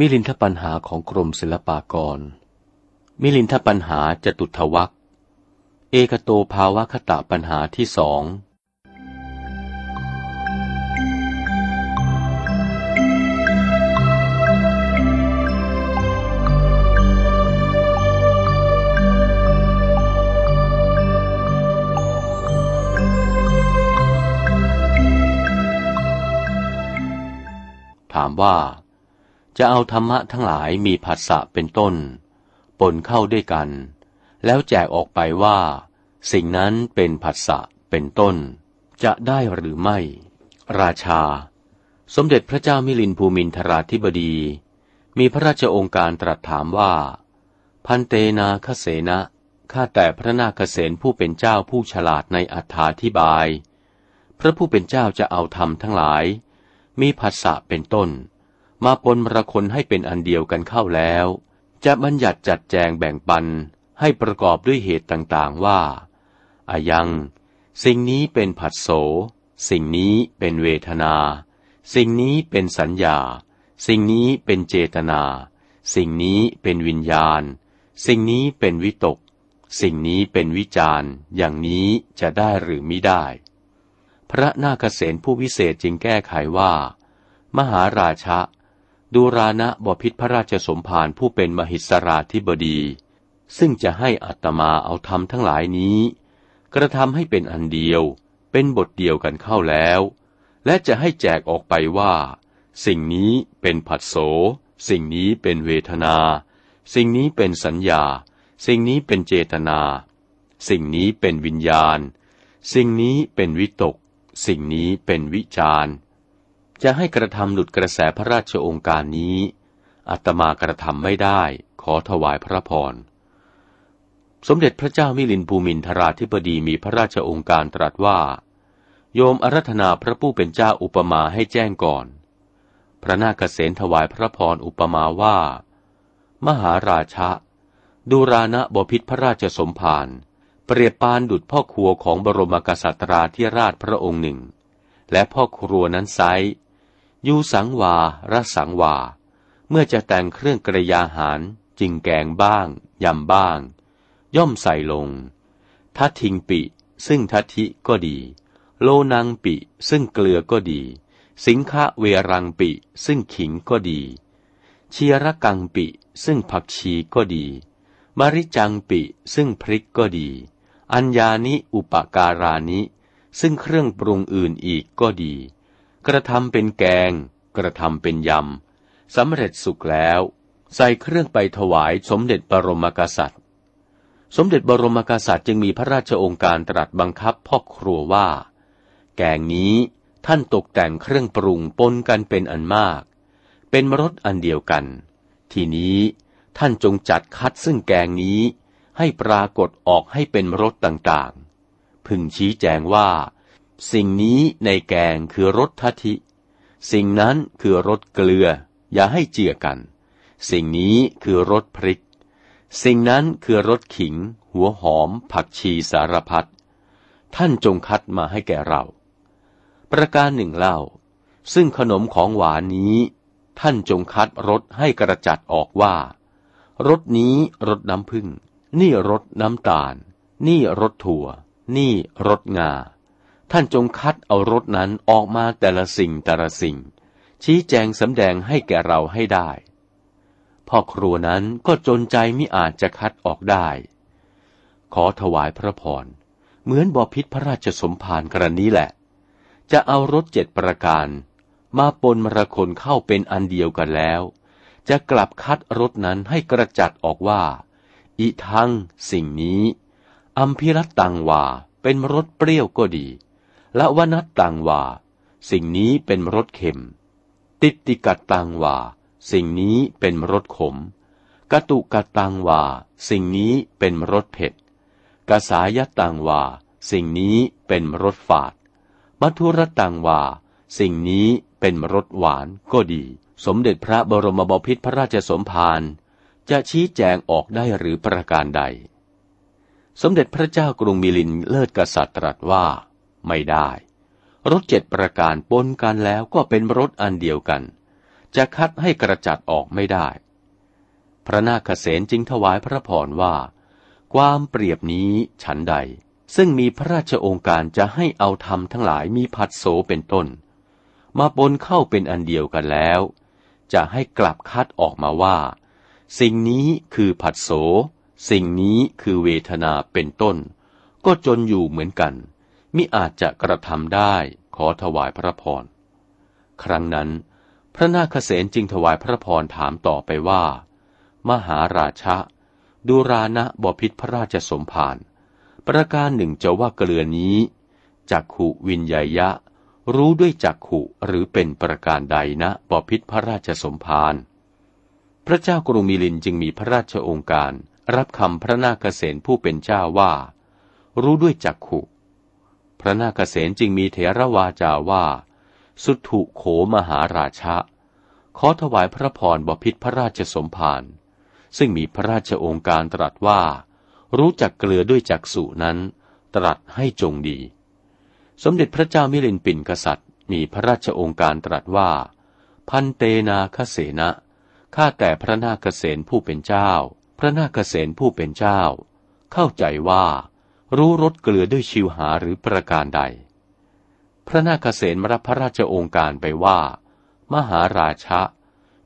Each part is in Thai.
มิลินทปัญหาของกรมศิลปากร มิลินทปัญหาจะตุทวักเอกโตภาวะคตะปัญหาที่สองถามว่า จะเอาธรรมะทั้งหลายมีผัสสะเป็นต้น ปนเข้าด้วยกัน แล้วแจกออกไปว่า สิ่งนั้นเป็นผัสสะเป็นต้น จะได้หรือไม่ ราชา สมเด็จพระเจ้ามิลินภูมินทราธิบดี มีพระราชองค์การตรัสถามว่า พันเตนาคเสนะข้าแต่พระนาคเษนผู้เป็นเจ้าผู้ฉลาดในอัธาธิบาย พระผู้เป็นเจ้าจะเอาธรรมทั้งหลาย มีภาษะเป็นต้น มาปนมรคนให้เป็นอันเดียวกันเข้าแล้ว จะบัญญัติจัดแจงแบ่งปันให้ประกอบด้วยเหตุต่างๆว่าอายัง สิ่งนี้เป็นผัสโส สิ่งนี้เป็นเวทนา สิ่งนี้เป็นสัญญา สิ่งนี้เป็นเจตนา สิ่งนี้เป็นวิญญาณ สิ่งนี้เป็นวิตก สิ่งนี้เป็นวิจารอย่างนี้จะได้หรือไม่ได้ พระนาคเษนผู้วิเศษจึงแก้ไขว่า มหาราชะ ดูรานะบพิษพระราชสมภารผู้เป็นมหิสราธิบดี ซึ่งจะให้อัตมาเอาธรรมทั้งหลายนี้ กระทำให้เป็นอันเดียว เป็นบทเดียวกันเข้าแล้ว และจะให้แจกออกไปว่า สิ่งนี้เป็นผัสโส สิ่งนี้เป็นเวทนา สิ่งนี้เป็นสัญญา สิ่งนี้เป็นเจตนา สิ่งนี้เป็นวิญญาณ สิ่งนี้เป็นวิตก สิ่งนี้เป็นวิจารณ์ จะให้กระทำหลุดกระแสพระราชองค์การนี้ อัตมากระทำไม่ได้ ขอถวายพระพร สมเด็จพระเจ้ามิลินภูมินทราธิบดีมีพระราชองค์การตรัสว่า โยมอารัธนาพระผู้เป็นเจ้าอุปมาให้แจ้งก่อน พระนาคเษนถวายพระพรอุปมาว่า มหาราชะดูรานะบพิษพระราชสมภารเปรียบปานดุดพ่อครัวของบรมกษัตราธิราชพระองค์หนึ่ง และพ่อครัวนั้นไซ ยูสังวารสังวา เมื่อจะแต่งเครื่องกระยาหารจิงแกงบ้าง ยำบ้าง ย่อมใส่ลง ทัทิงปิ ซึ่งทัทิก็ดี โลนังปิ ซึ่งเกลือก็ดี สิงคะเวรังปิ ซึ่งขิงก็ดี เชียรกังปิ ซึ่งผักชีก็ดี มริจังปิ ซึ่งพริกก็ดี อัญญานิอุปการานิ ซึ่งเครื่องปรุงอื่นอีกก็ดี กระทำเป็นแกง กระทำเป็นยำสำเร็จสุกแล้ว ใส่เครื่องไปถวายสมเด็จบรมกษัตริย์ สมเด็จบรมกษัตริย์จึงมีพระราชองค์การตรัสบังคับพ่อครัวว่า แกงนี้ท่านตกแต่งเครื่องปรุงปนกันเป็นอันมาก เป็นมรสอันเดียวกัน ทีนี้ท่านจงจัดคัดซึ่งแกงนี้ให้ปรากฏออกให้เป็นรสต่างๆ พึงชี้แจงว่า สิ่งนี้ในแกงคือรสทัทิสิ่งนั้นคือรสเกลือ อย่าให้เจือกัน สิ่งนี้คือรสพริก สิ่งนั้นคือรสขิง หัวหอม ผักชีสารพัด ท่านจงคัดมาให้แก่เรา ประการหนึ่งเล่า ซึ่งขนมของหวานนี้ ท่านจงคัดรสให้กระจัดออกว่ารสนี้รสน้ำผึ้งนี่รสน้ำตาล นี่รสถั่ว นี่รสงา ท่านจงคัดเอารสนั้นออกมาแต่ละสิ่งแต่ละสิ่ง ชี้แจงสำแดงให้แก่เราให้ได้ พ่อครัวนั้นก็จนใจมิอาจจะคัดออกได้ ขอถวายพระพร เหมือนบอพิษพระราชสมภารกรณีแหละ จะเอารถเจ็ดประการ มาปนมรคนเข้าเป็นอันเดียวกันแล้ว จะกลับคัดรถนั้นให้กระจัดออกว่า อีทังสิ่งนี้ อัมพิรตังวาเป็นรสเปรี้ยวก็ดี และวนัตตังวา สิ่งนี้เป็นรสเค็ม ติติกัตตังวา สิ่งนี้เป็นรสขม กตุกัตตังวา สิ่งนี้เป็นรสเผ็ด กสายตังวา สิ่งนี้เป็นรสฝาด มัทุรตังวา สิ่งนี้เป็นรสหวานก็ดี สมเด็จพระบรมบพิตรพระราชสมภารจะชี้แจงออกได้หรือประการใด สมเด็จพระเจ้ากรุงมิลินเลิศกษัตริย์ตรัสว่า ไม่ได้ รถเจ็ดประการปนกันแล้วก็เป็นรถอันเดียวกัน จะคัดให้กระจัดออกไม่ได้ พระนาคเษนจึงถวายพระพรว่า ความเปรียบนี้ฉันใด ซึ่งมีพระราชองค์การจะให้เอาธรรมทั้งหลายมีผัสโสเป็นต้น มาปนเข้าเป็นอันเดียวกันแล้ว จะให้กลับคัดออกมาว่า สิ่งนี้คือผัสโสสิ่งนี้คือเวทนาเป็นต้น ก็จนอยู่เหมือนกัน มิอาจจะกระทำได้ขอถวายพระพร ครั้งนั้น พระนาคเษนจึงถวายพระพรถามต่อไปว่า มหาราชะดูรานะบพิษพระราชสมภารประการหนึ่งจะว่าเกลือนี้จักขุวินยยะ รู้ด้วยจักขุหรือเป็นประการใดนะบพิษพระราชสมภารพระเจ้ากรุงมิลินจึงมีพระราชองค์การ รับคำพระนาคเษนผู้เป็นเจ้าว่า รู้ด้วยจักขุ พระนาคเษนจึงมีเถรวาจาว่า สุถุโขมหาราชะ ขอถวายพระพรบพิษพระราชสมภารซึ่งมีพระราชองค์การตรัสว่า รู้จักเกลือด้วยจักษุนั้น ตรัสให้จงดี สมเด็จพระเจ้ามิลินปินกษัตริย์ มีพระราชองค์การตรัสว่า พันเตนาคเสนะข้าแต่พระนาคเษนผู้เป็นเจ้า พระนาคเษนผู้เป็นเจ้า เข้าใจว่า รู้รสเกลือด้วยชิวหาหรือประการใด พระนาคเษนมรับพระราชองค์การไปว่า มหาราชะ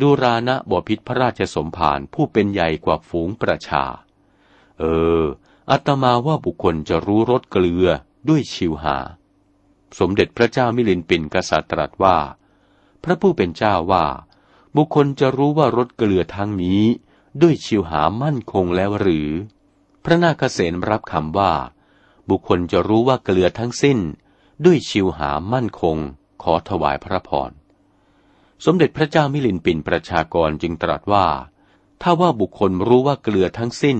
ดูรานะบพิษพระราชสมภารผู้เป็นใหญ่กว่าฝูงประชา เออ อัตมาว่าบุคคลจะรู้รสเกลือด้วยชิวหา สมเด็จพระเจ้ามิลินปินกษัตริย์ตรัสว่า พระผู้เป็นเจ้าว่า บุคคลจะรู้ว่ารสเกลือทั้งนี้ ด้วยชิวหามั่นคงแล้วหรือ พระนาคเษนรับคำว่า บุคคลจะรู้ว่าเกลือทั้งสิ้น ด้วยชิวหามั่นคง ขอถวายพระพร สมเด็จพระเจ้ามิลินปินประชากรจึงตรัสว่า ถ้าว่าบุคคลรู้ว่าเกลือทั้งสิ้น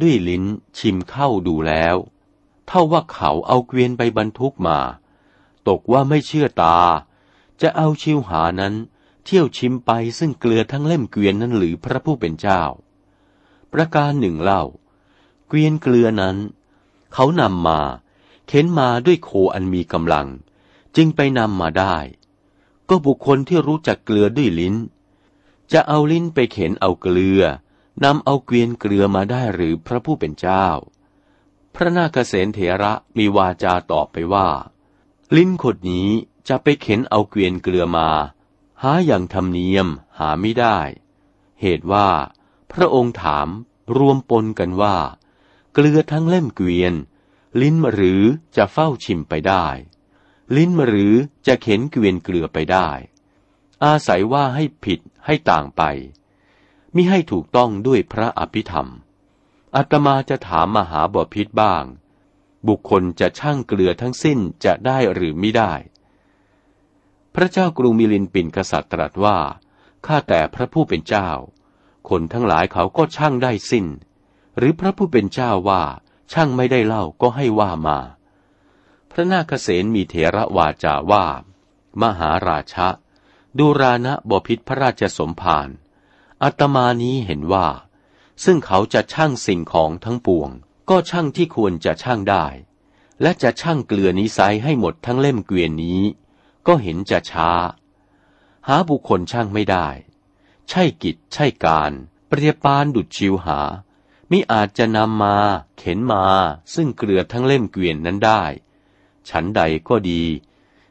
ด้วยลิ้นชิมเข้าดูแล้ว เท่าว่าเขาเอาเกวียนไปบรรทุกมา ตกว่าไม่เชื่อตา จะเอาชิวหานั้นเที่ยวชิมไปซึ่งเกลือทั้งเล่มเกวียนนั้นหรือพระผู้เป็นเจ้า ประการหนึ่งเล่า เกวียนเกลือนั้น เขานำมาเข็นมาด้วยโคอันมีกำลัง จึงไปนำมาได้ ก็บุคคลที่รู้จักเกลือด้วยลิ้น จะเอาลิ้นไปเข็นเอาเกลือนำเอาเกวียนเกลือมาได้หรือพระผู้เป็นเจ้า พระนาคเษนเถระมีวาจาตอบไปว่า ลิ้นขดนี้จะไปเข็นเอาเกวียนเกลือมา หาอย่างธรรมเนียมหาไม่ได้ เหตุว่า พระองค์ถามรวมปนกันว่า เกลือทั้งเล่มเกวียน ลิ้นหรือจะเฝ้าชิมไปได้ ลิ้นหรือจะเข็นเกวียนเกลือไปได้ อาศัยว่าให้ผิดให้ต่างไปมิให้ถูกต้องด้วยพระอภิธรรมอาตมาจะถามมหาบพิษบ้าง บุคคลจะช่างเกลือทั้งสิ้นจะได้หรือไม่ได้ พระเจ้ากรุงมิลินปินกษัตริย์ตรัสว่าข้าแต่พระผู้เป็นเจ้า คนทั้งหลายเขาก็ช่างได้สิ้น หรือพระผู้เป็นเจ้าว่าช่างไม่ได้เล่าก็ให้ว่ามา พระนาคเษนมีเถระวาจาว่า มหาราชะดูรานะบพิษพระราชสมภารอัตมานี้เห็นว่า ซึ่งเขาจะช่างสิ่งของทั้งปวง ก็ช่างที่ควรจะช่างได้ และจะช่างเกลือนิสัยให้หมดทั้งเล่มเกวียนนี้ ก็เห็นจะช้า หาบุคคลช่างไม่ได้ ใช่กิจใช่การ เปรียบปานดุดชิวหา มิอาจจะนำมา เข็นมา ซึ่งเกลือทั้งเล่มเกวียนนั้นได้ ฉันใดก็ดี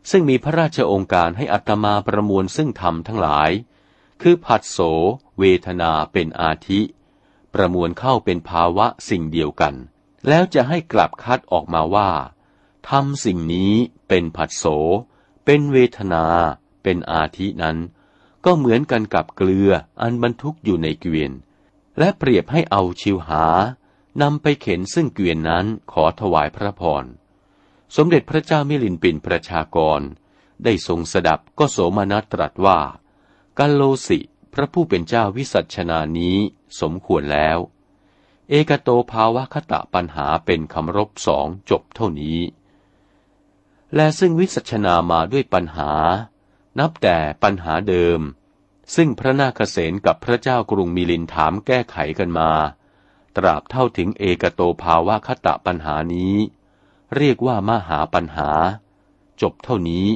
ซึ่งมีพระราชองค์การให้อัตมาประมวลซึ่งธรรมทั้งหลาย คือผัสโส เวทนาเป็นอาทิ ประมวลเข้าเป็นภาวะสิ่งเดียวกัน แล้วจะให้กลับคัดออกมาว่าทำสิ่งนี้เป็นผัสโส เป็นเวทนา เป็นอาทินั้น ก็เหมือนกันกับเกลืออันบรรทุกอยู่ในเกวียน และเปรียบให้เอาชิวหานำไปเข็นซึ่งเกวียนนั้นขอถวายพระพร สมเด็จพระเจ้ามิลินปินประชากร ได้ทรงสดับก็โสมนัสตรัสว่า กัลโลสิพระผู้เป็นเจ้าวิสัชนานี้สมควรแล้ว เอกโตภาวะคตะปัญหาเป็นคำรบสองจบเท่านี้ และซึ่งวิสัชนามาด้วยปัญหา นับแต่ปัญหาเดิม ซึ่งพระนาคเษนกับพระเจ้ากรุงมิลินถามแก้ไขกันมา ตราบเท่าถึงเอกโตภาวะคตะปัญหานี้ เรียกว่ามหาปัญหา จบเท่านี้